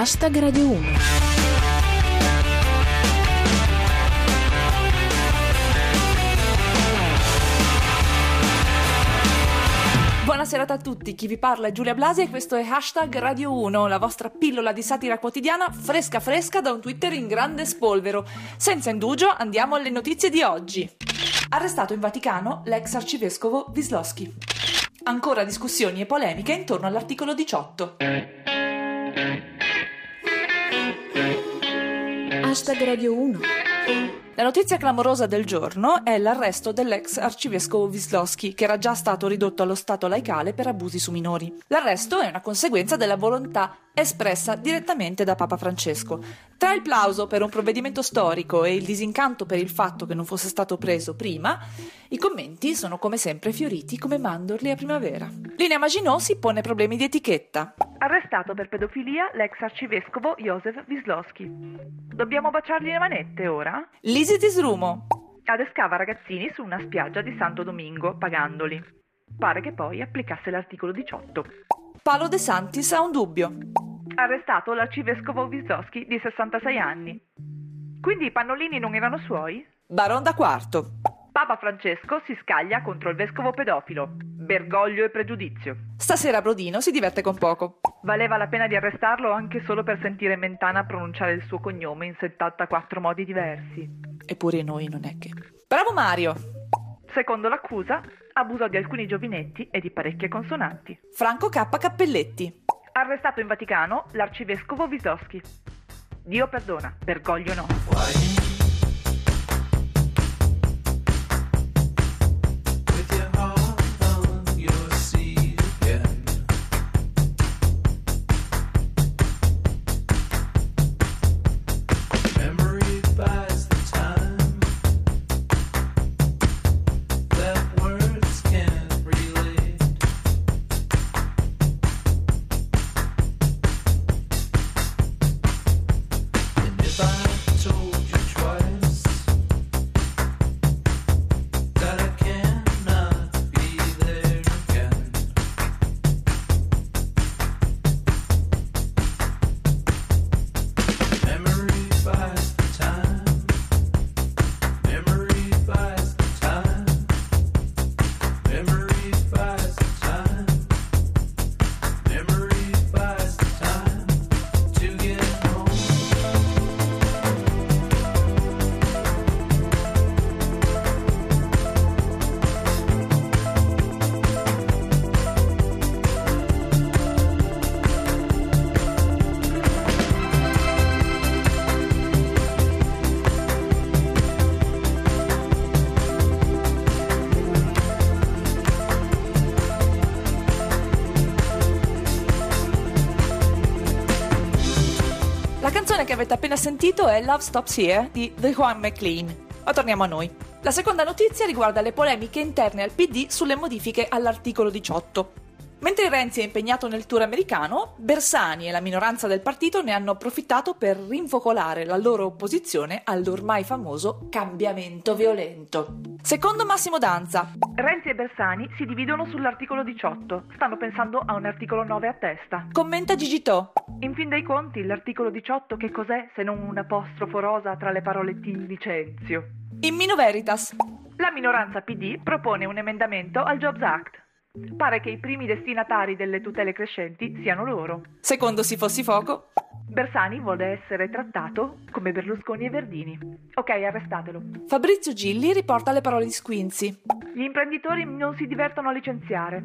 Hashtag Radio 1. Buona serata a tutti, chi vi parla è Giulia Blasi e questo è Hashtag Radio 1, la vostra pillola di satira quotidiana fresca fresca da un Twitter in grande spolvero. Senza indugio andiamo alle notizie di oggi. Arrestato in Vaticano l'ex arcivescovo Wislowski. Ancora discussioni e polemiche intorno all'articolo 18. Hashtag Radio 1. La notizia clamorosa del giorno è l'arresto dell'ex arcivescovo Wislowski, che era già stato ridotto allo stato laicale per abusi su minori. L'arresto è una conseguenza della volontà espressa direttamente da Papa Francesco. Tra il plauso per un provvedimento storico e il disincanto per il fatto che non fosse stato preso prima, i commenti sono come sempre fioriti come mandorli a primavera. Linea Maginot si pone problemi di etichetta. Arrestato per pedofilia l'ex arcivescovo Josef Wislowski. Dobbiamo baciargli le manette ora? Lisi Disrumo. Adescava ragazzini su una spiaggia di Santo Domingo, pagandoli. Pare che poi applicasse l'articolo 18. Paolo De Santis ha un dubbio. Arrestato l'arcivescovo Wislowski di 66 anni. Quindi i pannolini non erano suoi? Baron da Quarto. Papa Francesco si scaglia contro il vescovo pedofilo. Bergoglio e pregiudizio. Stasera Brodino si diverte con poco. Valeva la pena di arrestarlo anche solo per sentire Mentana pronunciare il suo cognome in 74 modi diversi. Eppure noi non è che. Bravo Mario! Secondo l'accusa, abusò di alcuni giovinetti e di parecchie consonanti. Franco K. Cappelletti. Arrestato in Vaticano l'arcivescovo Wisowski. Dio perdona, Bergoglio no. La canzone che avete appena sentito è Love Stops Here di The Juan McLean. Ma torniamo a noi. La seconda notizia riguarda le polemiche interne al PD sulle modifiche all'articolo 18. Mentre Renzi è impegnato nel tour americano, Bersani e la minoranza del partito ne hanno approfittato per rinfocolare la loro opposizione all'ormai famoso cambiamento violento. Secondo Massimo Danza, Renzi e Bersani si dividono sull'articolo 18. Stanno pensando a un articolo 9 a testa. commenta Gigito, In fin dei conti, l'articolo 18 che cos'è se non un apostrofo rosa tra le parole T licenzio? in Mino Veritas, La minoranza PD propone un emendamento al Jobs Act. Pare che i primi destinatari delle tutele crescenti siano loro. secondo Si Fossi Foco, Bersani vuole essere trattato come Berlusconi e Verdini. Ok, arrestatelo. Fabrizio Gilli riporta le parole di Squinzi. Gli imprenditori non si divertono a licenziare.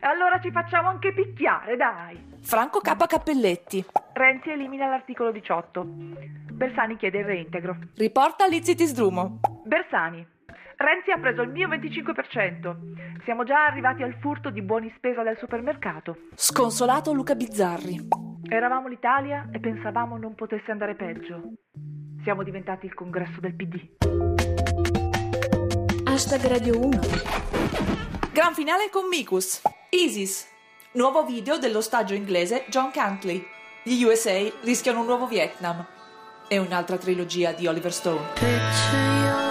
E allora ci facciamo anche picchiare, dai! Franco K. Cappelletti. Renzi elimina l'articolo 18. Bersani chiede il reintegro. Riporta Lizzitis Drumo. Bersani. Renzi ha preso il mio 25%. Siamo già arrivati al furto di buoni spesa del supermercato. Sconsolato Luca Bizzarri. Eravamo l'Italia e pensavamo non potesse andare peggio. Siamo diventati il congresso del PD. Hashtag Radio 1. Gran finale con Mikus. ISIS. Nuovo video dell'ostaggio inglese John Cantley. Gli USA rischiano un nuovo Vietnam. E un'altra trilogia di Oliver Stone. Picture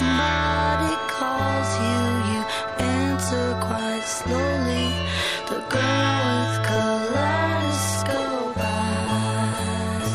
Somebody calls you, you answer quite slowly. The girl with kaleidoscope eyes.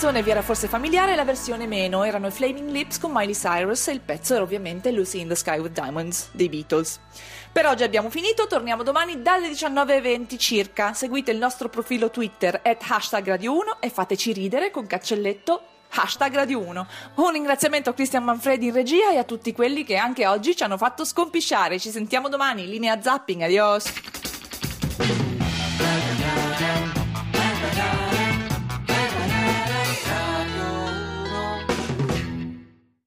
Versione vi era forse familiare, la versione meno. Erano i Flaming Lips con Miley Cyrus e il pezzo era ovviamente Lucy in the Sky with Diamonds dei Beatles. Per oggi abbiamo finito, torniamo domani dalle 19.20 circa. Seguite il nostro profilo Twitter at hashtag Radio 1 e fateci ridere con cancelletto hashtag Radio 1. Un ringraziamento a Cristian Manfredi in regia e a tutti quelli che anche oggi ci hanno fatto scompisciare. Ci sentiamo domani, linea zapping, adios!